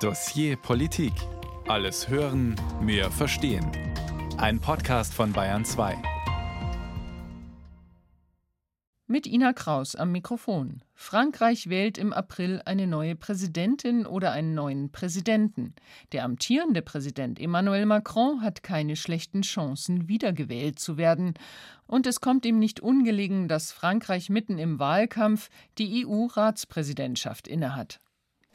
Dossier Politik. Alles hören, mehr verstehen. Ein Podcast von Bayern 2. Mit Ina Kraus am Mikrofon. Frankreich wählt im April eine neue Präsidentin oder einen neuen Präsidenten. Der amtierende Präsident Emmanuel Macron hat keine schlechten Chancen, wiedergewählt zu werden. Und es kommt ihm nicht ungelegen, dass Frankreich mitten im Wahlkampf die EU-Ratspräsidentschaft innehat.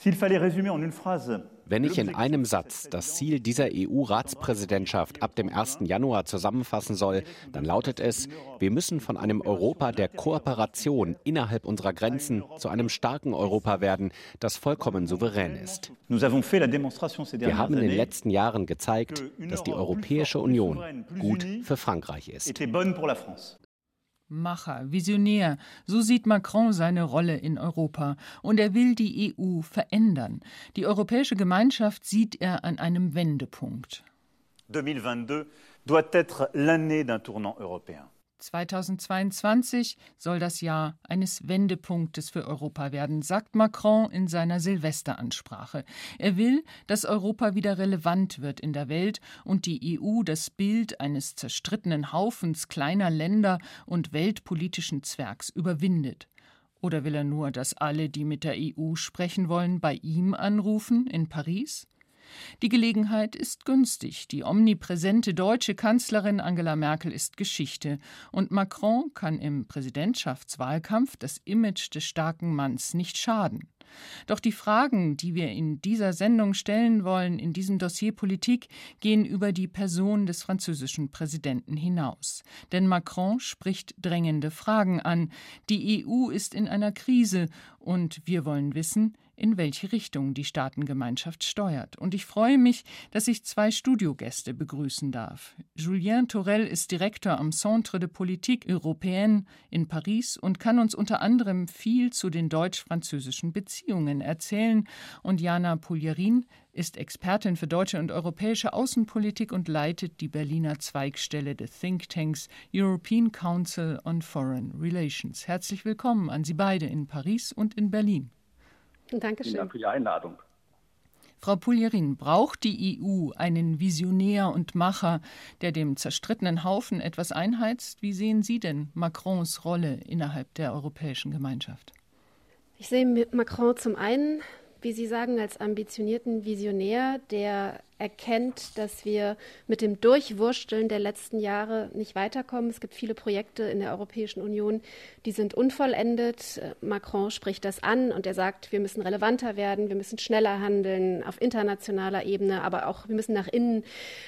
Wenn ich in einem Satz das Ziel dieser EU-Ratspräsidentschaft ab dem 1. Januar zusammenfassen soll, dann lautet es, wir müssen von einem Europa der Kooperation innerhalb unserer Grenzen zu einem starken Europa werden, das vollkommen souverän ist. Wir haben in den letzten Jahren gezeigt, dass die Europäische Union gut für Frankreich ist. Macher, Visionär, so sieht Macron seine Rolle in Europa. Und er will die EU verändern. Die Europäische Gemeinschaft sieht er an einem Wendepunkt. 2022 doit être l'année d'un tournant européen. 2022 soll das Jahr eines Wendepunktes für Europa werden, sagt Macron in seiner Silvesteransprache. Er will, dass Europa wieder relevant wird in der Welt und die EU das Bild eines zerstrittenen Haufens kleiner Länder und weltpolitischen Zwergs überwindet. Oder will er nur, dass alle, die mit der EU sprechen wollen, bei ihm anrufen in Paris? Die Gelegenheit ist günstig. Die omnipräsente deutsche Kanzlerin Angela Merkel ist Geschichte und Macron kann im Präsidentschaftswahlkampf das Image des starken Manns nicht schaden. Doch die Fragen, die wir in dieser Sendung stellen wollen, in diesem Dossier Politik, gehen über die Person des französischen Präsidenten hinaus. Denn Macron spricht drängende Fragen an. Die EU ist in einer Krise und wir wollen wissen, in welche Richtung die Staatengemeinschaft steuert. Und ich freue mich, dass ich zwei Studiogäste begrüßen darf. Julien Torel ist Direktor am Centre de Politique Européenne in Paris und kann uns unter anderem viel zu den deutsch-französischen Beziehungen erzählen. Und Jana Puljerin ist Expertin für deutsche und europäische Außenpolitik und leitet die Berliner Zweigstelle des Thinktanks European Council on Foreign Relations. Herzlich willkommen an Sie beide in Paris und in Berlin. Dankeschön. Vielen Dank für die Einladung. Frau Puljerin, braucht die EU einen Visionär und Macher, der dem zerstrittenen Haufen etwas einheizt? Wie sehen Sie denn Macrons Rolle innerhalb der Europäischen Gemeinschaft? Ich sehe Macron zum einen wie Sie sagen, als ambitionierten Visionär, der erkennt, dass wir mit dem Durchwursteln der letzten Jahre nicht weiterkommen. Es gibt viele Projekte in der Europäischen Union, die sind unvollendet. Macron spricht das an und er sagt, wir müssen relevanter werden, wir müssen schneller handeln auf internationaler Ebene, aber auch wir müssen nach innen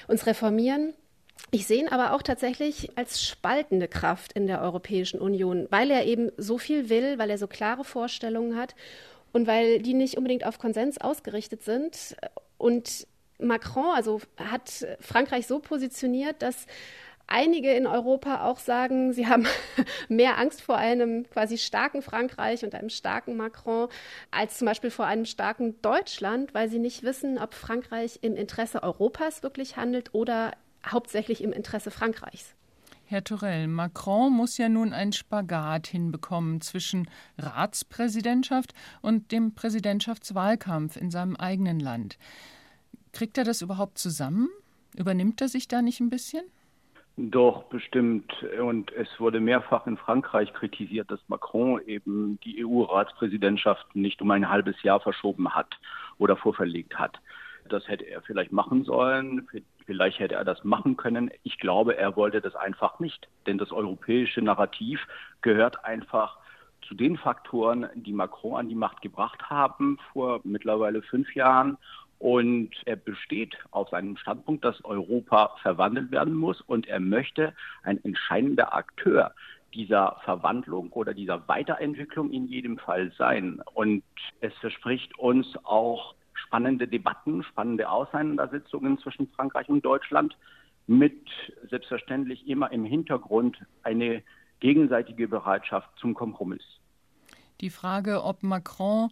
uns reformieren. Ich sehe ihn aber auch tatsächlich als spaltende Kraft in der Europäischen Union, weil er eben so viel will, weil er so klare Vorstellungen hat und weil die nicht unbedingt auf Konsens ausgerichtet sind. Und Macron, also hat Frankreich so positioniert, dass einige in Europa auch sagen, sie haben mehr Angst vor einem quasi starken Frankreich und einem starken Macron als zum Beispiel vor einem starken Deutschland, weil sie nicht wissen, ob Frankreich im Interesse Europas wirklich handelt oder hauptsächlich im Interesse Frankreichs. Herr Torell, Macron muss ja nun einen Spagat hinbekommen zwischen Ratspräsidentschaft und dem Präsidentschaftswahlkampf in seinem eigenen Land. Kriegt er das überhaupt zusammen? Übernimmt er sich da nicht ein bisschen? Doch, bestimmt. Und es wurde mehrfach in Frankreich kritisiert, dass Macron eben die EU-Ratspräsidentschaft nicht um ein halbes Jahr verschoben hat oder vorverlegt hat. Das hätte er vielleicht machen sollen. Vielleicht hätte er das machen können. Ich glaube, er wollte das einfach nicht. Denn das europäische Narrativ gehört einfach zu den Faktoren, die Macron an die Macht gebracht haben vor mittlerweile fünf Jahren. Und er besteht auf seinem Standpunkt, dass Europa verwandelt werden muss. Und er möchte ein entscheidender Akteur dieser Verwandlung oder dieser Weiterentwicklung in jedem Fall sein. Und es verspricht uns auch spannende Debatten, spannende Auseinandersetzungen zwischen Frankreich und Deutschland mit selbstverständlich immer im Hintergrund eine gegenseitige Bereitschaft zum Kompromiss. Die Frage, ob Macron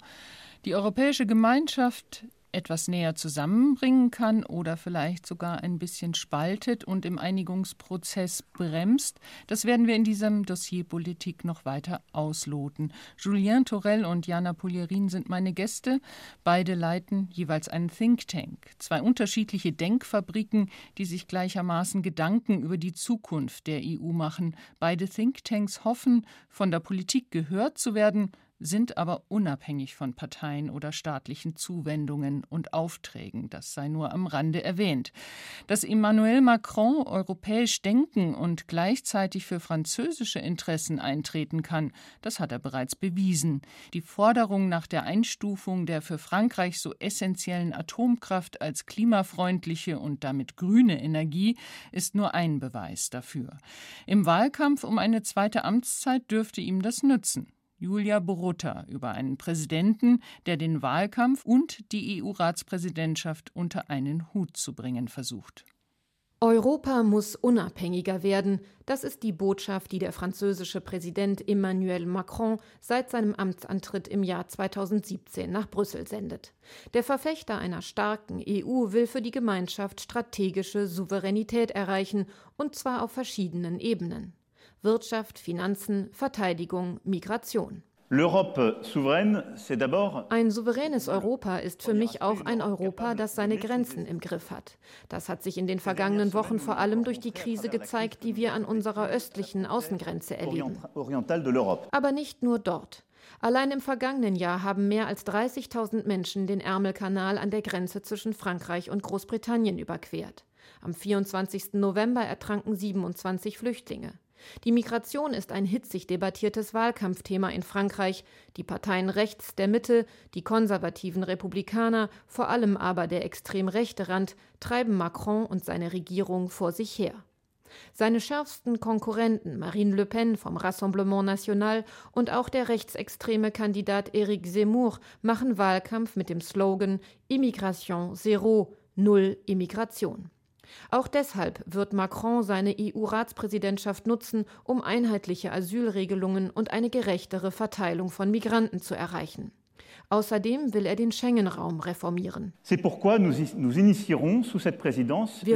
die Europäische Gemeinschaft etwas näher zusammenbringen kann oder vielleicht sogar ein bisschen spaltet und im Einigungsprozess bremst, das werden wir in diesem Dossier Politik noch weiter ausloten. Julien Torel und Jana Polierin sind meine Gäste. Beide leiten jeweils einen Think Tank. Zwei unterschiedliche Denkfabriken, die sich gleichermaßen Gedanken über die Zukunft der EU machen. Beide Thinktanks hoffen, von der Politik gehört zu werden, sind aber unabhängig von Parteien oder staatlichen Zuwendungen und Aufträgen. Das sei nur am Rande erwähnt. Dass Emmanuel Macron europäisch denken und gleichzeitig für französische Interessen eintreten kann, das hat er bereits bewiesen. Die Forderung nach der Einstufung der für Frankreich so essentiellen Atomkraft als klimafreundliche und damit grüne Energie ist nur ein Beweis dafür. Im Wahlkampf um eine zweite Amtszeit dürfte ihm das nützen. Julia Borutta über einen Präsidenten, der den Wahlkampf und die EU-Ratspräsidentschaft unter einen Hut zu bringen versucht. Europa muss unabhängiger werden. Das ist die Botschaft, die der französische Präsident Emmanuel Macron seit seinem Amtsantritt im Jahr 2017 nach Brüssel sendet. Der Verfechter einer starken EU will für die Gemeinschaft strategische Souveränität erreichen, und zwar auf verschiedenen Ebenen. Wirtschaft, Finanzen, Verteidigung, Migration. Ein souveränes Europa ist für mich auch ein Europa, das seine Grenzen im Griff hat. Das hat sich in den vergangenen Wochen vor allem durch die Krise gezeigt, die wir an unserer östlichen Außengrenze erleben. Aber nicht nur dort. Allein im vergangenen Jahr haben mehr als 30.000 Menschen den Ärmelkanal an der Grenze zwischen Frankreich und Großbritannien überquert. Am 24. November ertranken 27 Flüchtlinge. Die Migration ist ein hitzig debattiertes Wahlkampfthema in Frankreich. Die Parteien rechts der Mitte, die konservativen Republikaner, vor allem aber der extrem rechte Rand, treiben Macron und seine Regierung vor sich her. Seine schärfsten Konkurrenten Marine Le Pen vom Rassemblement National und auch der rechtsextreme Kandidat Éric Zemmour machen Wahlkampf mit dem Slogan Immigration Zero, Null Immigration. Auch deshalb wird Macron seine EU-Ratspräsidentschaft nutzen, um einheitliche Asylregelungen und eine gerechtere Verteilung von Migranten zu erreichen. Außerdem will er den Schengen-Raum reformieren. Wir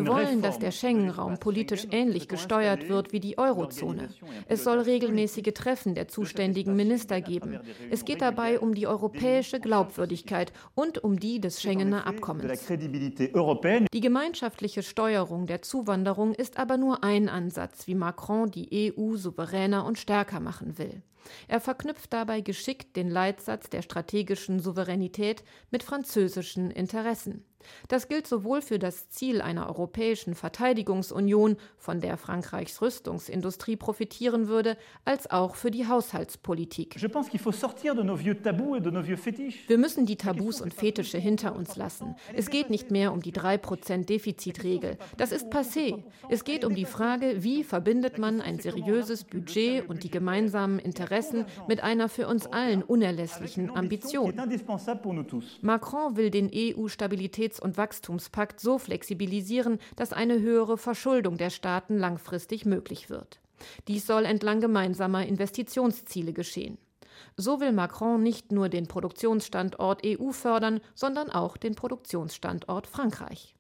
wollen, dass der Schengen-Raum politisch ähnlich gesteuert wird wie die Eurozone. Es soll regelmäßige Treffen der zuständigen Minister geben. Es geht dabei um die europäische Glaubwürdigkeit und um die des Schengener Abkommens. Die gemeinschaftliche Steuerung der Zuwanderung ist aber nur ein Ansatz, wie Macron die EU souveräner und stärker machen will. Er verknüpft dabei geschickt den Leitsatz der strategischen Souveränität mit französischen Interessen. Das gilt sowohl für das Ziel einer europäischen Verteidigungsunion, von der Frankreichs Rüstungsindustrie profitieren würde, als auch für die Haushaltspolitik. Wir müssen die Tabus und Fetische hinter uns lassen. Es geht nicht mehr um die 3% Defizitregel. Das ist passé. Es geht um die Frage, wie verbindet man ein seriöses Budget und die gemeinsamen Interessen mit einer für uns allen unerlässlichen Ambition. Macron will den EU-Stabilitäts Stabilitäts- und Wachstumspakt so flexibilisieren, dass eine höhere Verschuldung der Staaten langfristig möglich wird. Dies soll entlang gemeinsamer Investitionsziele geschehen. So will Macron nicht nur den Produktionsstandort EU fördern, sondern auch den Produktionsstandort Frankreich.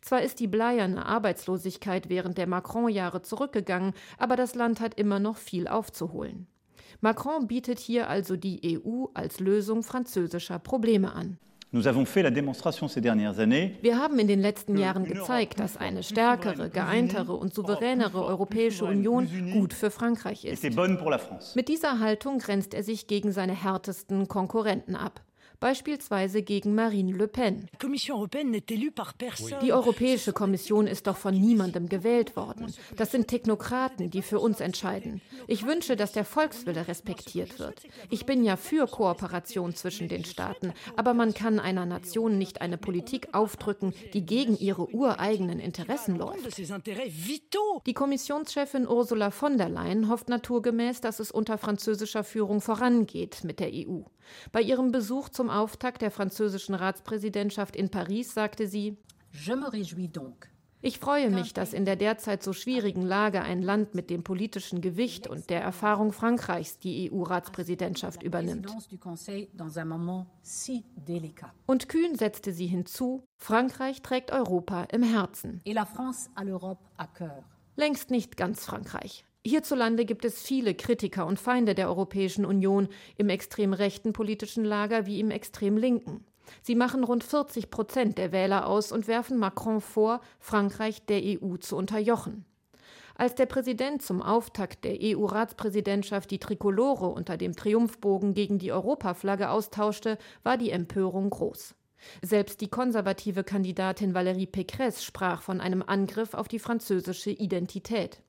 Zwar ist die bleierne Arbeitslosigkeit während der Macron-Jahre zurückgegangen, aber das Land hat immer noch viel aufzuholen. Macron bietet hier also die EU als Lösung französischer Probleme an. Wir haben in den letzten Jahren gezeigt, dass eine stärkere, geeintere und souveränere Europäische Union gut für Frankreich ist. Mit dieser Haltung grenzt er sich gegen seine härtesten Konkurrenten ab beispielsweise gegen Marine Le Pen. Die Europäische Kommission ist doch von niemandem gewählt worden. Das sind Technokraten, die für uns entscheiden. Ich wünsche, dass der Volkswille respektiert wird. Ich bin ja für Kooperation zwischen den Staaten, aber man kann einer Nation nicht eine Politik aufdrücken, die gegen ihre ureigenen Interessen läuft. Die Kommissionschefin Ursula von der Leyen hofft naturgemäß, dass es unter französischer Führung vorangeht mit der EU. Bei ihrem Besuch zum Auftakt der französischen Ratspräsidentschaft in Paris sagte sie, Ich freue mich, dass in der derzeit so schwierigen Lage ein Land mit dem politischen Gewicht und der Erfahrung Frankreichs die EU-Ratspräsidentschaft übernimmt. Und kühn setzte sie hinzu, Frankreich trägt Europa im Herzen. Längst nicht ganz Frankreich. Hierzulande gibt es viele Kritiker und Feinde der Europäischen Union im extrem rechten politischen Lager wie im extrem linken. Sie machen rund 40 Prozent der Wähler aus und werfen Macron vor, Frankreich der EU zu unterjochen. Als der Präsident zum Auftakt der EU-Ratspräsidentschaft die Trikolore unter dem Triumphbogen gegen die Europaflagge austauschte, war die Empörung groß. Selbst die konservative Kandidatin Valérie Pécresse sprach von einem Angriff auf die französische Identität.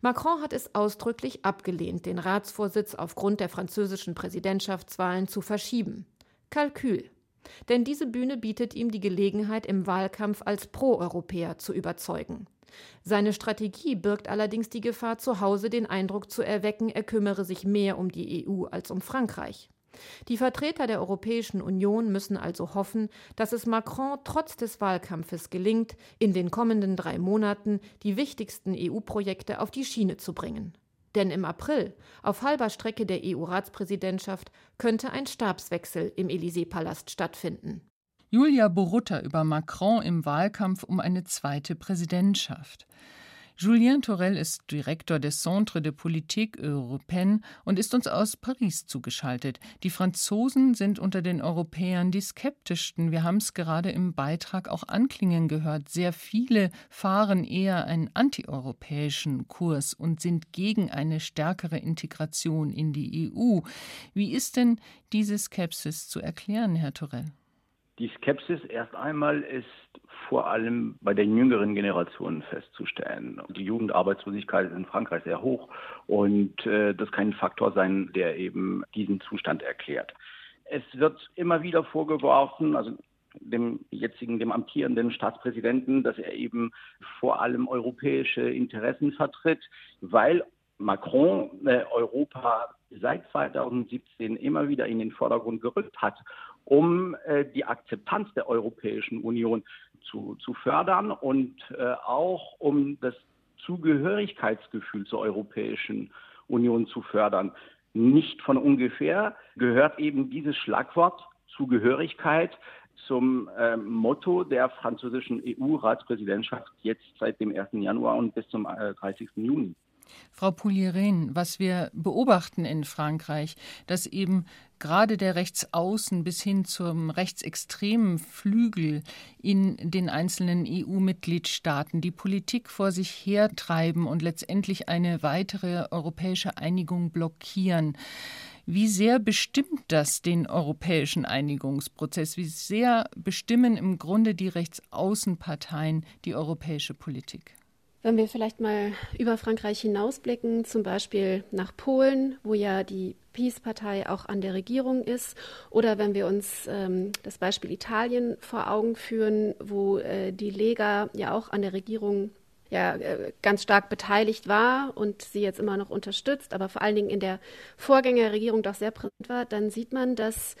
Macron hat es ausdrücklich abgelehnt, den Ratsvorsitz aufgrund der französischen Präsidentschaftswahlen zu verschieben. Kalkül. Denn diese Bühne bietet ihm die Gelegenheit, im Wahlkampf als Pro-Europäer zu überzeugen. Seine Strategie birgt allerdings die Gefahr, zu Hause den Eindruck zu erwecken, er kümmere sich mehr um die EU als um Frankreich. Die Vertreter der Europäischen Union müssen also hoffen, dass es Macron trotz des Wahlkampfes gelingt, in den kommenden drei Monaten die wichtigsten EU-Projekte auf die Schiene zu bringen. Denn im April, auf halber Strecke der EU-Ratspräsidentschaft, könnte ein Stabswechsel im Élysée-Palast stattfinden. Julia Borutta über Macron im Wahlkampf um eine zweite Präsidentschaft. Julien Torel ist Direktor des Centre de Politique Européenne und ist uns aus Paris zugeschaltet. Die Franzosen sind unter den Europäern die skeptischsten. Wir haben es gerade im Beitrag auch anklingen gehört. Sehr viele fahren eher einen antieuropäischen Kurs und sind gegen eine stärkere Integration in die EU. Wie ist denn diese Skepsis zu erklären, Herr Torel? Die Skepsis erst einmal ist vor allem bei den jüngeren Generationen festzustellen. Die Jugendarbeitslosigkeit ist in Frankreich sehr hoch und äh, das kann ein Faktor sein, der eben diesen Zustand erklärt. Es wird immer wieder vorgeworfen, also dem jetzigen, dem amtierenden Staatspräsidenten, dass er eben vor allem europäische Interessen vertritt, weil Macron äh, Europa seit 2017 immer wieder in den Vordergrund gerückt hat, um äh, die Akzeptanz der Europäischen Union zu, zu fördern und äh, auch um das Zugehörigkeitsgefühl zur Europäischen Union zu fördern. Nicht von ungefähr gehört eben dieses Schlagwort Zugehörigkeit zum äh, Motto der französischen EU-Ratspräsidentschaft jetzt seit dem 1. Januar und bis zum äh, 30. Juni. Frau Poulieren, was wir beobachten in Frankreich, dass eben gerade der Rechtsaußen bis hin zum rechtsextremen Flügel in den einzelnen EU-Mitgliedstaaten die Politik vor sich hertreiben und letztendlich eine weitere europäische Einigung blockieren. Wie sehr bestimmt das den europäischen Einigungsprozess? Wie sehr bestimmen im Grunde die Rechtsaußenparteien die europäische Politik? Wenn wir vielleicht mal über Frankreich hinausblicken, zum Beispiel nach Polen, wo ja die Peace-Partei auch an der Regierung ist, oder wenn wir uns ähm, das Beispiel Italien vor Augen führen, wo äh, die Lega ja auch an der Regierung ja äh, ganz stark beteiligt war und sie jetzt immer noch unterstützt, aber vor allen Dingen in der Vorgängerregierung doch sehr präsent war, dann sieht man, dass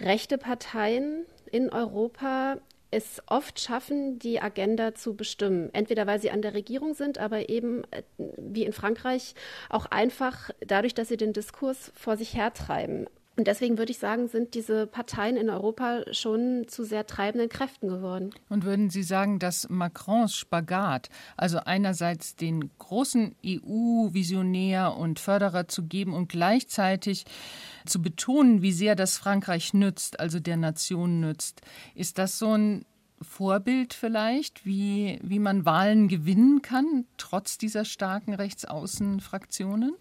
rechte Parteien in Europa es oft schaffen, die Agenda zu bestimmen. Entweder weil sie an der Regierung sind, aber eben äh, wie in Frankreich auch einfach dadurch, dass sie den Diskurs vor sich hertreiben. Und deswegen würde ich sagen, sind diese Parteien in Europa schon zu sehr treibenden Kräften geworden. Und würden Sie sagen, dass Macrons Spagat, also einerseits den großen EU-Visionär und Förderer zu geben und gleichzeitig zu betonen, wie sehr das Frankreich nützt, also der Nation nützt, ist das so ein Vorbild vielleicht, wie, wie man Wahlen gewinnen kann, trotz dieser starken Rechtsaußenfraktionen?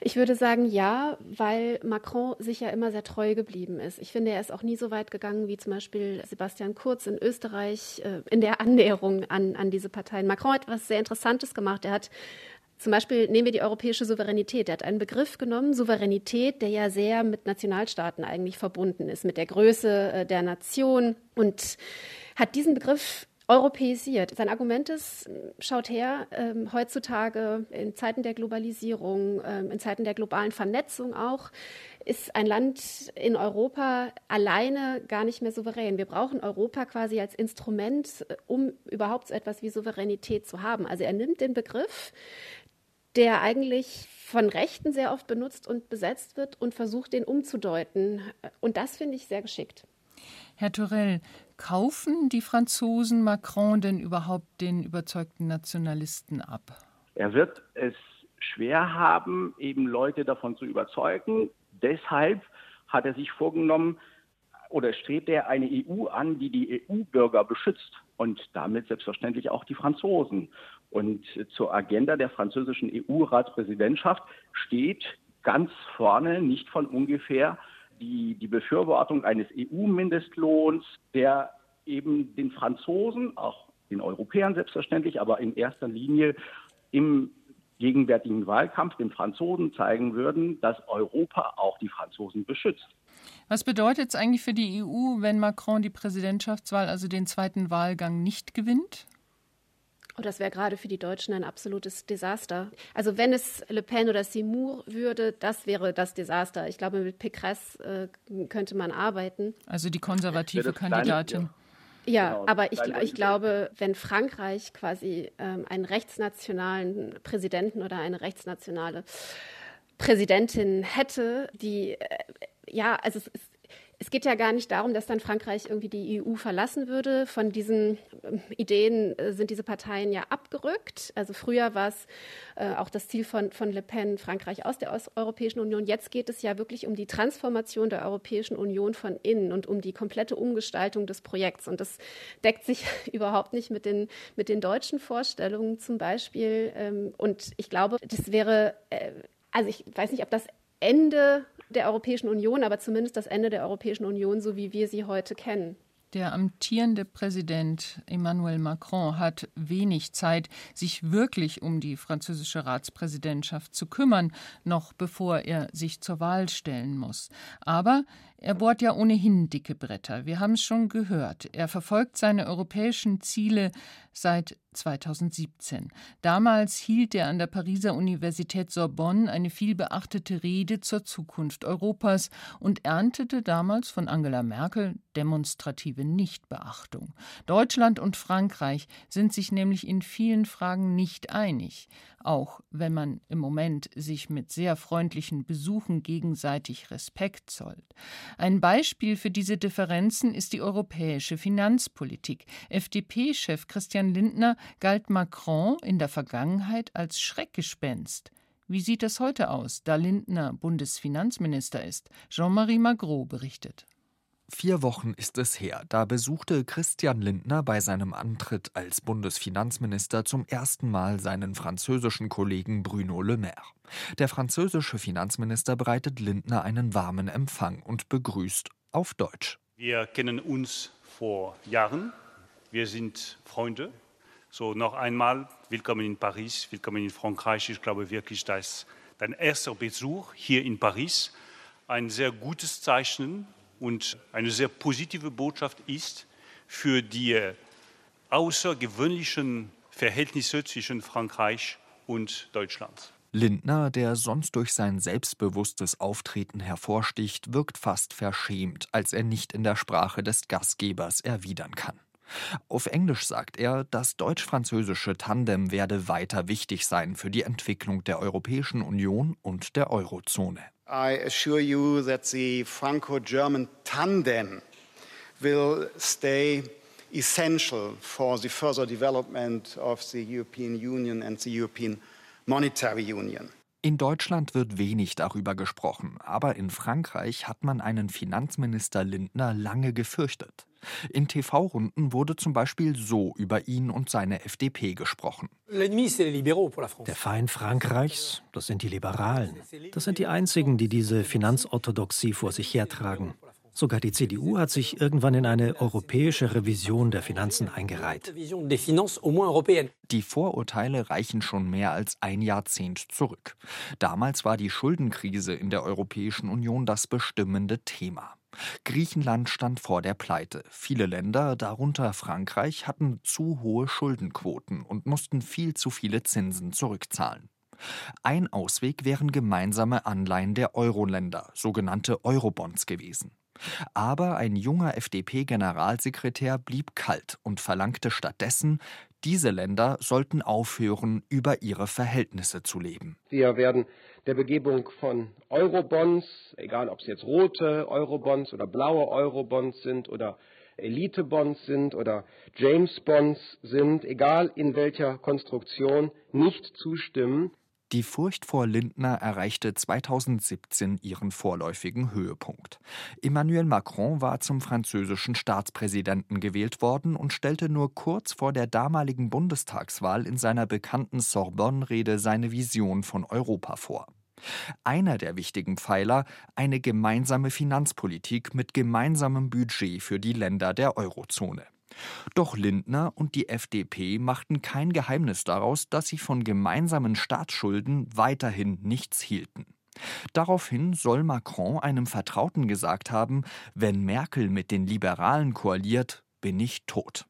Ich würde sagen ja, weil Macron sich ja immer sehr treu geblieben ist. Ich finde, er ist auch nie so weit gegangen wie zum Beispiel Sebastian Kurz in Österreich äh, in der Annäherung an, an diese Parteien. Macron hat etwas sehr Interessantes gemacht. Er hat zum Beispiel nehmen wir die europäische Souveränität. Er hat einen Begriff genommen, Souveränität, der ja sehr mit Nationalstaaten eigentlich verbunden ist, mit der Größe äh, der Nation und hat diesen Begriff europäisiert. Sein Argument ist, schaut her, ähm, heutzutage in Zeiten der Globalisierung, ähm, in Zeiten der globalen Vernetzung auch, ist ein Land in Europa alleine gar nicht mehr souverän. Wir brauchen Europa quasi als Instrument, äh, um überhaupt so etwas wie Souveränität zu haben. Also er nimmt den Begriff, der eigentlich von Rechten sehr oft benutzt und besetzt wird und versucht, den umzudeuten. Und das finde ich sehr geschickt. Herr Torell, kaufen die Franzosen Macron denn überhaupt den überzeugten Nationalisten ab? Er wird es schwer haben, eben Leute davon zu überzeugen. Deshalb hat er sich vorgenommen oder strebt er eine EU an, die die EU-Bürger beschützt und damit selbstverständlich auch die Franzosen. Und zur Agenda der französischen EU-Ratspräsidentschaft steht ganz vorne, nicht von ungefähr, die, die Befürwortung eines EU-Mindestlohns, der eben den Franzosen, auch den Europäern selbstverständlich, aber in erster Linie im gegenwärtigen Wahlkampf den Franzosen zeigen würden, dass Europa auch die Franzosen beschützt. Was bedeutet es eigentlich für die EU, wenn Macron die Präsidentschaftswahl, also den zweiten Wahlgang, nicht gewinnt? Oh, das wäre gerade für die Deutschen ein absolutes Desaster. Also wenn es Le Pen oder Seymour würde, das wäre das Desaster. Ich glaube, mit Pécresse äh, könnte man arbeiten. Also die konservative Kandidatin. Ja, genau, aber ich, ich, glaube, wenn Frankreich quasi ähm, einen rechtsnationalen Präsidenten oder eine rechtsnationale Präsidentin hätte, die, äh, ja, also es ist es geht ja gar nicht darum, dass dann Frankreich irgendwie die EU verlassen würde. Von diesen ähm, Ideen äh, sind diese Parteien ja abgerückt. Also früher war es äh, auch das Ziel von, von Le Pen, Frankreich aus der Europäischen Union. Jetzt geht es ja wirklich um die Transformation der Europäischen Union von innen und um die komplette Umgestaltung des Projekts. Und das deckt sich überhaupt nicht mit den, mit den deutschen Vorstellungen zum Beispiel. Ähm, und ich glaube, das wäre, äh, also ich weiß nicht, ob das Ende der Europäischen Union, aber zumindest das Ende der Europäischen Union, so wie wir sie heute kennen. Der amtierende Präsident Emmanuel Macron hat wenig Zeit, sich wirklich um die französische Ratspräsidentschaft zu kümmern, noch bevor er sich zur Wahl stellen muss. Aber er bohrt ja ohnehin dicke Bretter. Wir haben es schon gehört. Er verfolgt seine europäischen Ziele seit 2017. Damals hielt er an der Pariser Universität Sorbonne eine vielbeachtete Rede zur Zukunft Europas und erntete damals von Angela Merkel demonstrative Nichtbeachtung. Deutschland und Frankreich sind sich nämlich in vielen Fragen nicht einig auch wenn man im Moment sich mit sehr freundlichen Besuchen gegenseitig Respekt zollt. Ein Beispiel für diese Differenzen ist die europäische Finanzpolitik. FDP-Chef Christian Lindner galt Macron in der Vergangenheit als Schreckgespenst. Wie sieht es heute aus, da Lindner Bundesfinanzminister ist? Jean-Marie Magro berichtet. Vier Wochen ist es her, da besuchte Christian Lindner bei seinem Antritt als Bundesfinanzminister zum ersten Mal seinen französischen Kollegen Bruno Le Maire. Der französische Finanzminister bereitet Lindner einen warmen Empfang und begrüßt auf Deutsch. Wir kennen uns vor Jahren, wir sind Freunde. So noch einmal, willkommen in Paris, willkommen in Frankreich. Ich glaube wirklich, dass dein erster Besuch hier in Paris ein sehr gutes Zeichen und eine sehr positive Botschaft ist für die außergewöhnlichen Verhältnisse zwischen Frankreich und Deutschland. Lindner, der sonst durch sein selbstbewusstes Auftreten hervorsticht, wirkt fast verschämt, als er nicht in der Sprache des Gastgebers erwidern kann. Auf Englisch sagt er, das deutsch-französische Tandem werde weiter wichtig sein für die Entwicklung der Europäischen Union und der Eurozone. I assure you that the Franco-German tandem will stay essential for the further development of the European Union and the European Monetary Union. In Deutschland wird wenig darüber gesprochen, aber in Frankreich hat man einen Finanzminister Lindner lange gefürchtet. In TV-Runden wurde zum Beispiel so über ihn und seine FDP gesprochen. Der Feind Frankreichs, das sind die Liberalen. Das sind die einzigen, die diese Finanzorthodoxie vor sich hertragen. Sogar die CDU hat sich irgendwann in eine europäische Revision der Finanzen eingereiht. Die Vorurteile reichen schon mehr als ein Jahrzehnt zurück. Damals war die Schuldenkrise in der Europäischen Union das bestimmende Thema. Griechenland stand vor der Pleite. Viele Länder, darunter Frankreich, hatten zu hohe Schuldenquoten und mussten viel zu viele Zinsen zurückzahlen. Ein Ausweg wären gemeinsame Anleihen der Euro-Länder, sogenannte Eurobonds gewesen. Aber ein junger FDP-Generalsekretär blieb kalt und verlangte stattdessen, diese Länder sollten aufhören, über ihre Verhältnisse zu leben. Wir werden der Begebung von Eurobonds, egal ob es jetzt rote Eurobonds oder blaue Eurobonds sind oder Elitebonds sind oder James-Bonds sind, egal in welcher Konstruktion, nicht zustimmen. Die Furcht vor Lindner erreichte 2017 ihren vorläufigen Höhepunkt. Emmanuel Macron war zum französischen Staatspräsidenten gewählt worden und stellte nur kurz vor der damaligen Bundestagswahl in seiner bekannten Sorbonne-Rede seine Vision von Europa vor. Einer der wichtigen Pfeiler eine gemeinsame Finanzpolitik mit gemeinsamem Budget für die Länder der Eurozone. Doch Lindner und die FDP machten kein Geheimnis daraus, dass sie von gemeinsamen Staatsschulden weiterhin nichts hielten. Daraufhin soll Macron einem Vertrauten gesagt haben, wenn Merkel mit den Liberalen koaliert, bin ich tot.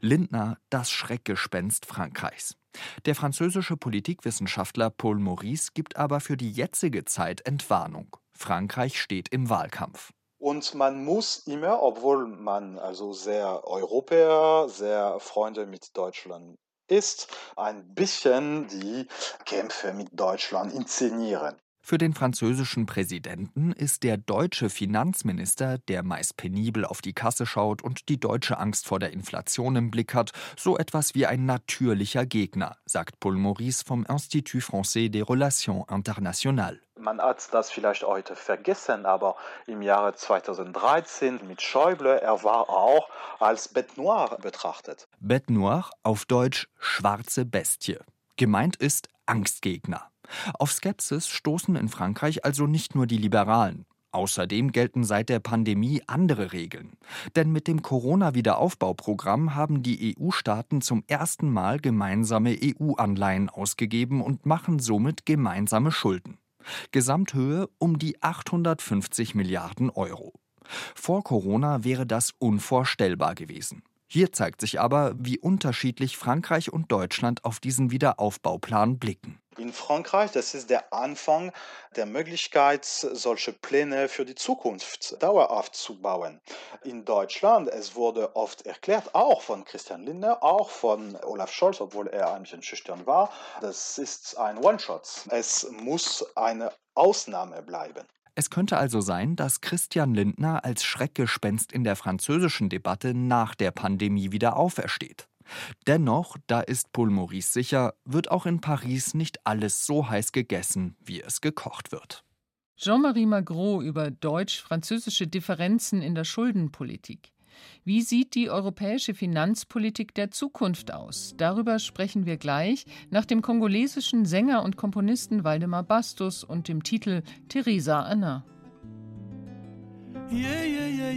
Lindner das Schreckgespenst Frankreichs. Der französische Politikwissenschaftler Paul Maurice gibt aber für die jetzige Zeit Entwarnung. Frankreich steht im Wahlkampf. Und man muss immer, obwohl man also sehr Europäer, sehr Freunde mit Deutschland ist, ein bisschen die Kämpfe mit Deutschland inszenieren. Für den französischen Präsidenten ist der deutsche Finanzminister, der meist penibel auf die Kasse schaut und die deutsche Angst vor der Inflation im Blick hat, so etwas wie ein natürlicher Gegner, sagt Paul Maurice vom Institut Français des Relations Internationales. Man hat das vielleicht heute vergessen, aber im Jahre 2013 mit Schäuble, er war auch als Bête Noire betrachtet. Bête Noire, auf Deutsch schwarze Bestie. Gemeint ist Angstgegner. Auf Skepsis stoßen in Frankreich also nicht nur die Liberalen. Außerdem gelten seit der Pandemie andere Regeln. Denn mit dem Corona-Wiederaufbauprogramm haben die EU-Staaten zum ersten Mal gemeinsame EU-Anleihen ausgegeben und machen somit gemeinsame Schulden. Gesamthöhe um die 850 Milliarden Euro. Vor Corona wäre das unvorstellbar gewesen. Hier zeigt sich aber, wie unterschiedlich Frankreich und Deutschland auf diesen Wiederaufbauplan blicken. In Frankreich, das ist der Anfang der Möglichkeit, solche Pläne für die Zukunft dauerhaft zu bauen. In Deutschland, es wurde oft erklärt, auch von Christian Lindner, auch von Olaf Scholz, obwohl er ein bisschen schüchtern war, das ist ein One-Shot. Es muss eine Ausnahme bleiben. Es könnte also sein, dass Christian Lindner als Schreckgespenst in der französischen Debatte nach der Pandemie wieder aufersteht. Dennoch, da ist Paul Maurice sicher, wird auch in Paris nicht alles so heiß gegessen, wie es gekocht wird. Jean-Marie Magro über deutsch-französische Differenzen in der Schuldenpolitik. Wie sieht die europäische Finanzpolitik der Zukunft aus? Darüber sprechen wir gleich nach dem kongolesischen Sänger und Komponisten Waldemar Bastus und dem Titel Theresa Anna. Yeah, yeah, yeah,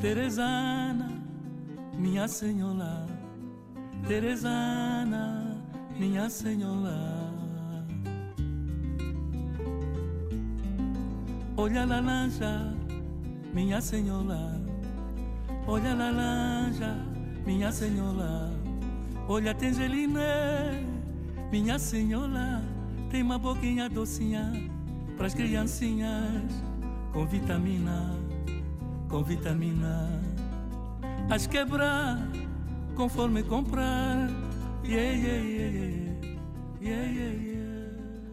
Teresana minha senhora, Teresana, minha senhora. Olha a laranja, minha senhora, olha a laranja, minha senhora, olha a tangerina, minha senhora, tem uma boquinha docinha pras criancinhas, com vitamina, com vitamina as quebrar conforme comprar. Yeah, yeah, yeah, yeah, yeah, yeah.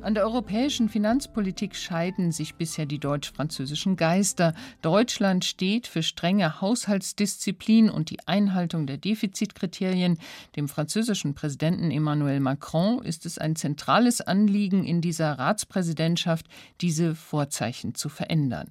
An der europäischen Finanzpolitik scheiden sich bisher die deutsch-französischen Geister. Deutschland steht für strenge Haushaltsdisziplin und die Einhaltung der Defizitkriterien. Dem französischen Präsidenten Emmanuel Macron ist es ein zentrales Anliegen in dieser Ratspräsidentschaft, diese Vorzeichen zu verändern.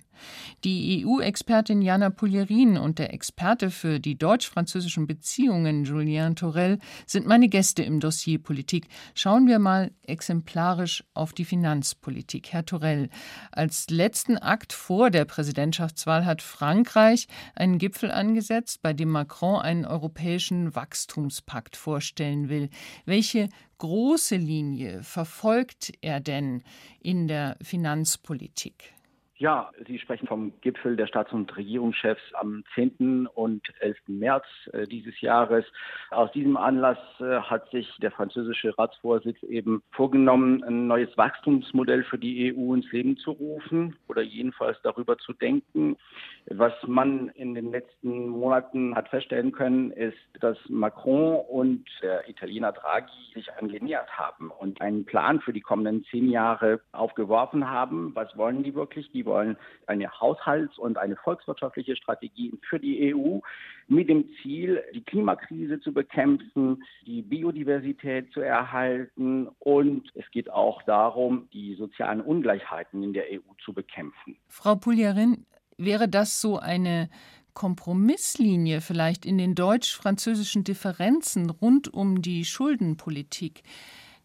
Die EU-Expertin Jana Puljerin und der Experte für die deutsch-französischen Beziehungen Julien Torel sind meine Gäste im Dossier Politik. Schauen wir mal exemplarisch auf die Finanzpolitik. Herr Torell, als letzten Akt vor der Präsidentschaftswahl hat Frankreich einen Gipfel angesetzt, bei dem Macron einen europäischen Wachstumspakt vorstellen will. Welche große Linie verfolgt er denn in der Finanzpolitik? Ja, Sie sprechen vom Gipfel der Staats- und Regierungschefs am 10. und 11. März äh, dieses Jahres. Aus diesem Anlass äh, hat sich der französische Ratsvorsitz eben vorgenommen, ein neues Wachstumsmodell für die EU ins Leben zu rufen oder jedenfalls darüber zu denken. Was man in den letzten Monaten hat feststellen können, ist, dass Macron und der Italiener Draghi sich angenähert haben und einen Plan für die kommenden zehn Jahre aufgeworfen haben. Was wollen die wirklich? Die wollen eine Haushalts- und eine volkswirtschaftliche Strategie für die EU mit dem Ziel, die Klimakrise zu bekämpfen, die Biodiversität zu erhalten und es geht auch darum, die sozialen Ungleichheiten in der EU zu bekämpfen. Frau Puljarin, wäre das so eine Kompromisslinie vielleicht in den deutsch-französischen Differenzen rund um die Schuldenpolitik,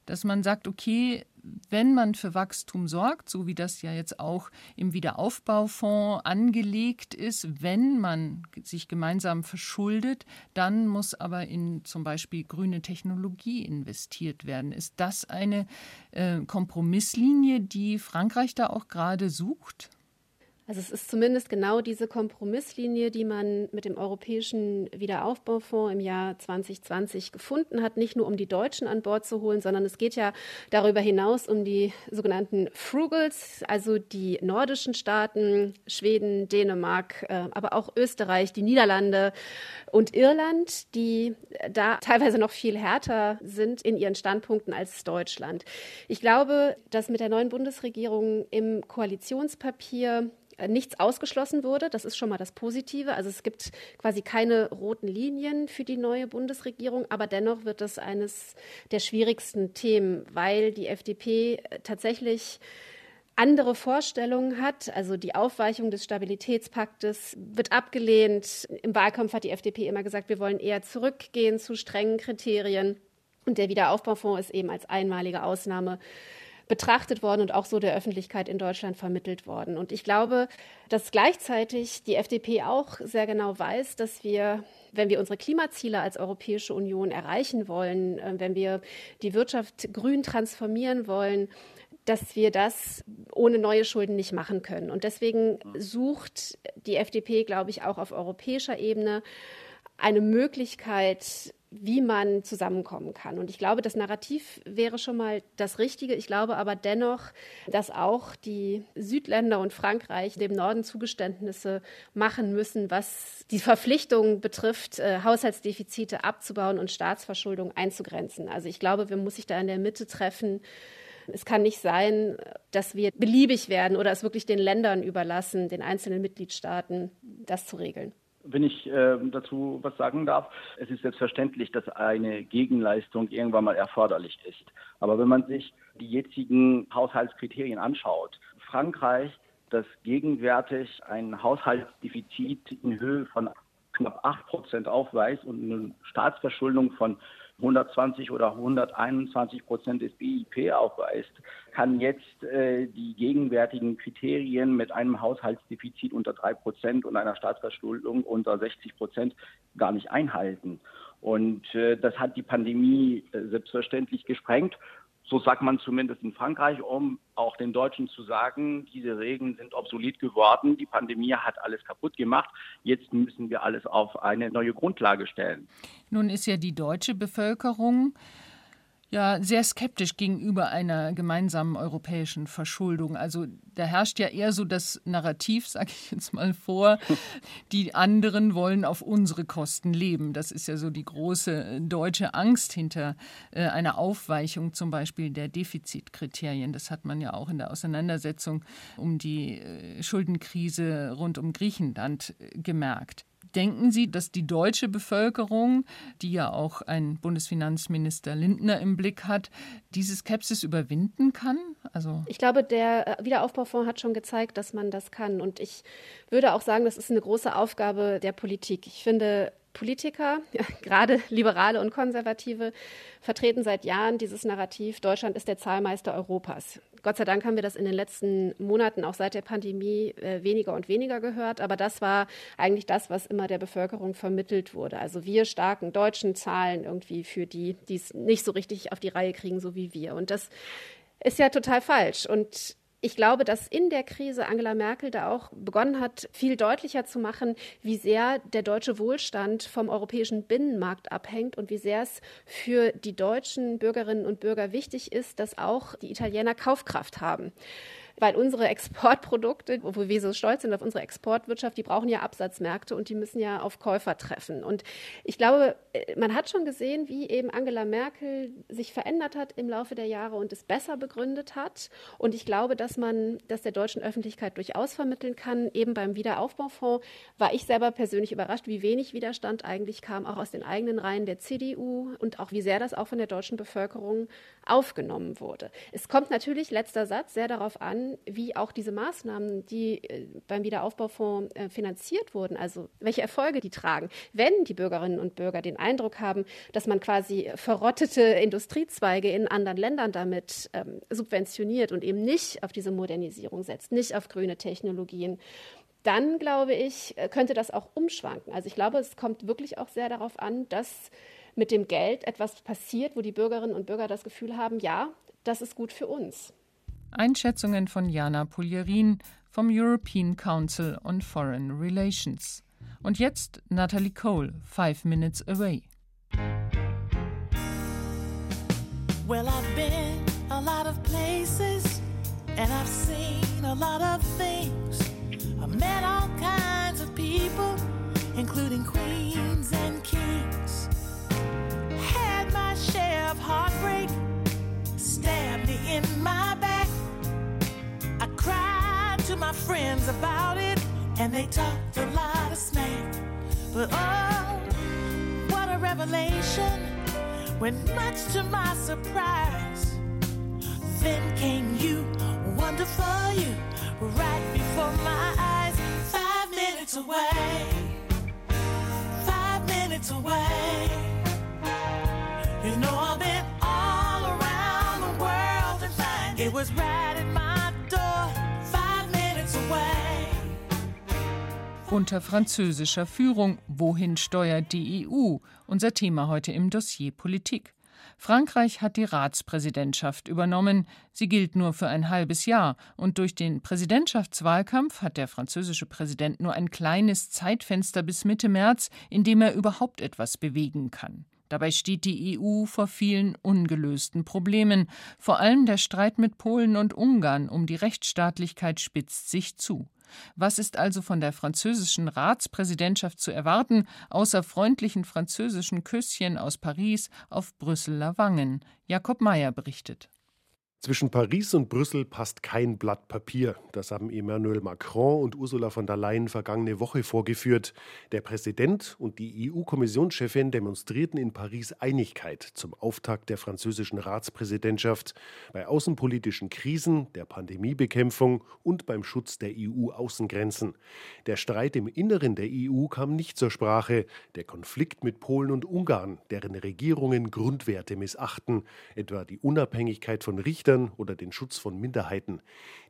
dass man sagt, okay, wenn man für Wachstum sorgt, so wie das ja jetzt auch im Wiederaufbaufonds angelegt ist, wenn man sich gemeinsam verschuldet, dann muss aber in zum Beispiel grüne Technologie investiert werden. Ist das eine äh, Kompromisslinie, die Frankreich da auch gerade sucht? Also es ist zumindest genau diese Kompromisslinie, die man mit dem Europäischen Wiederaufbaufonds im Jahr 2020 gefunden hat, nicht nur um die Deutschen an Bord zu holen, sondern es geht ja darüber hinaus um die sogenannten Frugals, also die nordischen Staaten, Schweden, Dänemark, äh, aber auch Österreich, die Niederlande und Irland, die da teilweise noch viel härter sind in ihren Standpunkten als Deutschland. Ich glaube, dass mit der neuen Bundesregierung im Koalitionspapier nichts ausgeschlossen wurde. Das ist schon mal das Positive. Also es gibt quasi keine roten Linien für die neue Bundesregierung, aber dennoch wird es eines der schwierigsten Themen, weil die FDP äh, tatsächlich andere Vorstellungen hat. Also die Aufweichung des Stabilitätspaktes wird abgelehnt. Im Wahlkampf hat die FDP immer gesagt, wir wollen eher zurückgehen zu strengen Kriterien. Und der Wiederaufbaufonds ist eben als einmalige Ausnahme betrachtet worden und auch so der Öffentlichkeit in Deutschland vermittelt worden. Und ich glaube, dass gleichzeitig die FDP auch sehr genau weiß, dass wir wenn wir unsere Klimaziele als Europäische Union erreichen wollen, äh, wenn wir die Wirtschaft grün transformieren wollen, dass wir das ohne neue Schulden nicht machen können. Und deswegen sucht die FDP, glaube ich, auch auf europäischer Ebene eine Möglichkeit, wie man zusammenkommen kann. Und ich glaube, das Narrativ wäre schon mal das Richtige. Ich glaube aber dennoch, dass auch die Südländer und Frankreich dem Norden Zugeständnisse machen müssen, was die Verpflichtung betrifft, äh, Haushaltsdefizite abzubauen und Staatsverschuldung einzugrenzen. Also ich glaube, wir müssen sich da in der Mitte treffen. Es kann nicht sein, dass wir beliebig werden oder es wirklich den Ländern überlassen, den einzelnen Mitgliedstaaten, das zu regeln. Wenn ich äh, dazu was sagen darf, es ist selbstverständlich, dass eine Gegenleistung irgendwann mal erforderlich ist. Aber wenn man sich die jetzigen Haushaltskriterien anschaut, Frankreich, das gegenwärtig ein Haushaltsdefizit in Höhe von knapp 8 Prozent aufweist und eine Staatsverschuldung von 120 oder 121 Prozent des BIP aufweist, kann jetzt äh, die gegenwärtigen Kriterien mit einem Haushaltsdefizit unter drei Prozent und einer Staatsverschuldung unter 60 Prozent gar nicht einhalten. Und äh, das hat die Pandemie äh, selbstverständlich gesprengt. So sagt man zumindest in Frankreich, um auch den Deutschen zu sagen, diese Regeln sind obsolet geworden, die Pandemie hat alles kaputt gemacht, jetzt müssen wir alles auf eine neue Grundlage stellen. Nun ist ja die deutsche Bevölkerung ja sehr skeptisch gegenüber einer gemeinsamen europäischen Verschuldung. Also da herrscht ja eher so das Narrativ, sage ich jetzt mal vor, die anderen wollen auf unsere Kosten leben. Das ist ja so die große äh, deutsche Angst hinter äh, einer Aufweichung zum Beispiel der Defizitkriterien. Das hat man ja auch in der Auseinandersetzung um die äh, Schuldenkrise rund um Griechenland gemerkt. Denken Sie, dass die deutsche Bevölkerung, die ja auch ein Bundesfinanzminister Lindner im Blick hat, diese Skepsis überwinden kann? Also ich glaube, der äh, Wiederaufbaufonds hat schon gezeigt, dass man das kann. Und ich würde auch sagen, das ist eine große Aufgabe der Politik. Ich finde, Politiker, gerade Liberale und Konservative, vertreten seit Jahren dieses Narrativ, Deutschland ist der Zahlmeister Europas. Gott sei Dank haben wir das in den letzten Monaten, auch seit der Pandemie, äh, weniger und weniger gehört. Aber das war eigentlich das, was immer der Bevölkerung vermittelt wurde. Also wir starken Deutschen zahlen irgendwie für die, die es nicht so richtig auf die Reihe kriegen, so wie wir. Und das ist ja total falsch. Und ich glaube, dass in der Krise Angela Merkel da auch begonnen hat, viel deutlicher zu machen, wie sehr der deutsche Wohlstand vom europäischen Binnenmarkt abhängt und wie sehr es für die deutschen Bürgerinnen und Bürger wichtig ist, dass auch die Italiener Kaufkraft haben weil unsere Exportprodukte, wo wir so stolz sind auf unsere Exportwirtschaft, die brauchen ja Absatzmärkte und die müssen ja auf Käufer treffen. Und ich glaube, äh, man hat schon gesehen, wie eben Angela Merkel sich verändert hat im Laufe der Jahre und es besser begründet hat. Und ich glaube, dass man das der deutschen Öffentlichkeit durchaus vermitteln kann. Eben beim Wiederaufbaufonds war ich selber persönlich überrascht, wie wenig Widerstand eigentlich kam, auch aus den eigenen Reihen der CDU und auch wie sehr das auch von der deutschen Bevölkerung aufgenommen wurde. Es kommt natürlich, letzter Satz, sehr darauf an, wie auch diese Maßnahmen, die äh, beim Wiederaufbaufonds äh, finanziert wurden, also welche Erfolge die tragen. Wenn die Bürgerinnen und Bürger den Eindruck haben, dass man quasi verrottete Industriezweige in anderen Ländern damit ähm, subventioniert und eben nicht auf diese Modernisierung setzt, nicht auf grüne Technologien, dann glaube ich, äh, könnte das auch umschwanken. Also ich glaube, es kommt wirklich auch sehr darauf an, dass mit dem Geld etwas passiert, wo die Bürgerinnen und Bürger das Gefühl haben, ja, das ist gut für uns. Einschätzungen von Jana Puljerin vom European Council on Foreign Relations. Und jetzt Natalie Cole, Five Minutes Away. Well, I've been a lot of places and I've seen a lot of things. I've met all kinds of people, friends about it, and they talked a lot of smack. But oh, what a revelation! When much to my surprise, then came you, wonderful you, right before my eyes. Five minutes away, five minutes away. You know I've been all around the world and find it was right Unter französischer Führung, wohin steuert die EU? Unser Thema heute im Dossier Politik. Frankreich hat die Ratspräsidentschaft übernommen. Sie gilt nur für ein halbes Jahr. Und durch den Präsidentschaftswahlkampf hat der französische Präsident nur ein kleines Zeitfenster bis Mitte März, in dem er überhaupt etwas bewegen kann. Dabei steht die EU vor vielen ungelösten Problemen. Vor allem der Streit mit Polen und Ungarn um die Rechtsstaatlichkeit spitzt sich zu. Was ist also von der französischen Ratspräsidentschaft zu erwarten, außer freundlichen französischen Küsschen aus Paris auf Brüsseler Wangen? Jakob Mayer berichtet. Zwischen Paris und Brüssel passt kein Blatt Papier. Das haben Emmanuel Macron und Ursula von der Leyen vergangene Woche vorgeführt. Der Präsident und die EU-Kommissionschefin demonstrierten in Paris Einigkeit zum Auftakt der französischen Ratspräsidentschaft bei außenpolitischen Krisen, der Pandemiebekämpfung und beim Schutz der EU-Außengrenzen. Der Streit im Inneren der EU kam nicht zur Sprache. Der Konflikt mit Polen und Ungarn, deren Regierungen Grundwerte missachten, etwa die Unabhängigkeit von Richtern Richtern oder den Schutz von Minderheiten.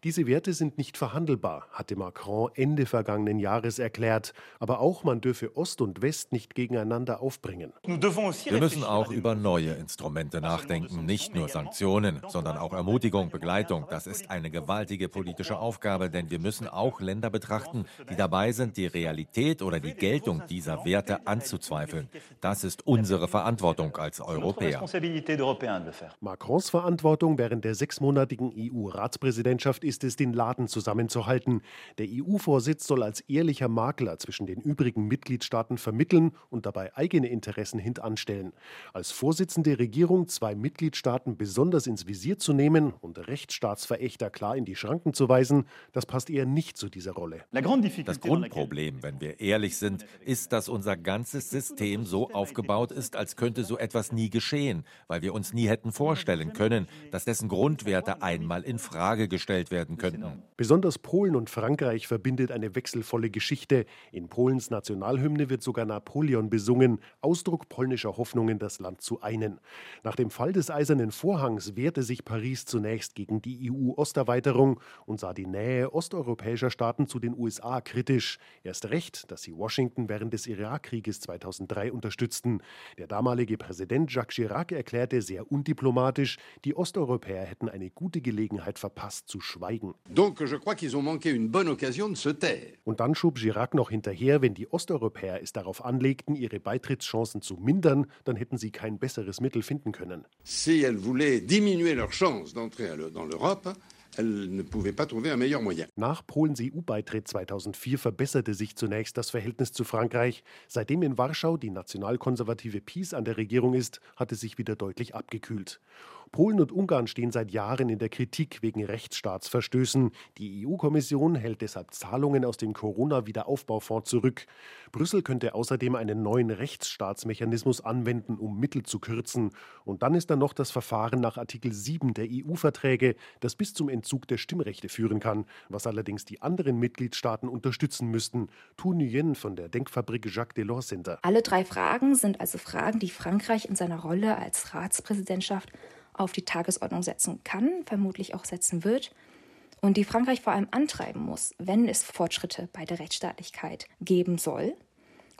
Diese Werte sind nicht verhandelbar, hatte Macron Ende vergangenen Jahres erklärt. Aber auch man dürfe Ost und West nicht gegeneinander aufbringen. Wir müssen auch über neue Instrumente nachdenken, nicht nur Sanktionen, sondern auch Ermutigung, Begleitung. Das ist eine gewaltige politische Aufgabe, denn wir müssen auch Länder betrachten, die dabei sind, die Realität oder die Geltung dieser Werte anzuzweifeln. Das ist unsere Verantwortung als Europäer. Macrons Verantwortung während der sechsmonatigen EU-Ratspräsidentschaft ist es, den Laden zusammenzuhalten. Der EU-Vorsitz soll als ehrlicher Makler zwischen den übrigen Mitgliedstaaten vermitteln und dabei eigene Interessen hintanstellen. Als Vorsitzende Regierung zwei Mitgliedstaaten besonders ins Visier zu nehmen und Rechtsstaatsverächter klar in die Schranken zu weisen, das passt eher nicht zu dieser Rolle. Das Grundproblem, wenn wir ehrlich sind, ist, dass unser ganzes System so aufgebaut ist, als könnte so etwas nie geschehen, weil wir uns nie hätten vorstellen können, dass dessen Grundwerte einmal in Frage gestellt werden könnten. Besonders Polen und Frankreich verbindet eine wechselvolle Geschichte. In Polens Nationalhymne wird sogar Napoleon besungen, Ausdruck polnischer Hoffnungen, das Land zu einen. Nach dem Fall des Eisernen Vorhangs wehrte sich Paris zunächst gegen die EU-Osterweiterung und sah die Nähe osteuropäischer Staaten zu den USA kritisch. Erst recht, dass sie Washington während des Irakkrieges 2003 unterstützten. Der damalige Präsident Jacques Chirac erklärte sehr undiplomatisch, die Osteuropäer hätten eine gute Gelegenheit verpasst zu schweigen. Und dann schob Chirac noch hinterher, wenn die Osteuropäer es darauf anlegten, ihre Beitrittschancen zu mindern, dann hätten sie kein besseres Mittel finden können. Si elles voulaient diminuer leurs chances d'entrer dans l'Europe, Ne Nach Polens EU-Beitritt 2004 verbesserte sich zunächst das Verhältnis zu Frankreich. Seitdem in Warschau die nationalkonservative PiS an der Regierung ist, hat es sich wieder deutlich abgekühlt. Polen und Ungarn stehen seit Jahren in der Kritik wegen Rechtsstaatsverstößen. Die EU-Kommission hält deshalb Zahlungen aus dem Corona-Wiederaufbaufonds zurück. Brüssel könnte außerdem einen neuen Rechtsstaatsmechanismus anwenden, um Mittel zu kürzen. Und dann ist da noch das Verfahren nach Artikel 7 der EU-Verträge, das bis zum Entzug der Stimmrechte führen kann, was allerdings die anderen Mitgliedstaaten unterstützen müssten. Tu Nguyen von der Denkfabrik Jacques Delors Center. Alle drei Fragen sind also Fragen, die Frankreich in seiner Rolle als Ratspräsidentschaft auf die Tagesordnung setzen kann, vermutlich auch setzen wird und die Frankreich vor allem antreiben muss, wenn es Fortschritte bei der Rechtsstaatlichkeit geben soll.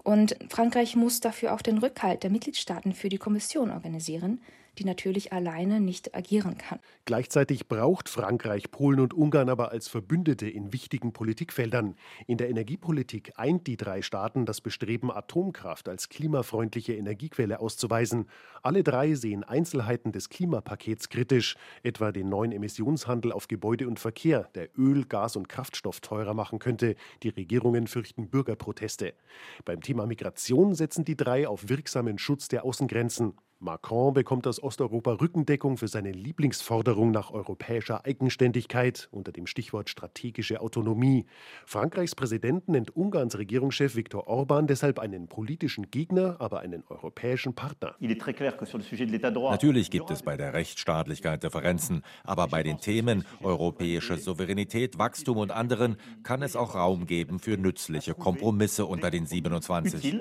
Und Frankreich muss dafür auch den Rückhalt der Mitgliedstaaten für die Kommission organisieren, die natürlich alleine nicht agieren kann. Gleichzeitig braucht Frankreich Polen und Ungarn aber als Verbündete in wichtigen Politikfeldern. In der Energiepolitik eint die drei Staaten das Bestreben, Atomkraft als klimafreundliche Energiequelle auszuweisen. Alle drei sehen Einzelheiten des Klimapakets kritisch, etwa den neuen Emissionshandel auf Gebäude und Verkehr, der Öl, Gas und Kraftstoff teurer machen könnte. Die Regierungen fürchten Bürgerproteste. Beim Thema Migration setzen die drei auf wirksamen Schutz der Außengrenzen. Macron bekommt aus Osteuropa Rückendeckung für seine Lieblingsforderung nach europäischer Eigenständigkeit unter dem Stichwort strategische Autonomie. Frankreichs Präsident nennt Ungarns Regierungschef Viktor Orban deshalb einen politischen Gegner, aber einen europäischen Partner. Natürlich gibt es bei der Rechtsstaatlichkeit Differenzen, aber bei den Themen europäische Souveränität, Wachstum und anderen kann es auch Raum geben für nützliche Kompromisse unter den 27.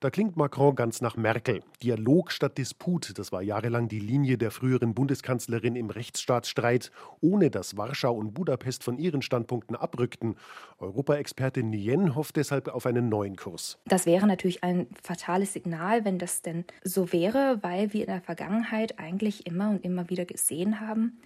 Da klingt Macron ganz nach Merkel. Dialog statt Disput, das war jahrelang die Linie der früheren Bundeskanzlerin im Rechtsstaatsstreit, ohne dass Warschau und Budapest von ihren Standpunkten abrückten. Europaexperte Nien hofft deshalb auf einen neuen Kurs. Das wäre natürlich ein fatales Signal, wenn das denn so wäre, weil wir in der Vergangenheit eigentlich immer und immer wieder gesehen haben,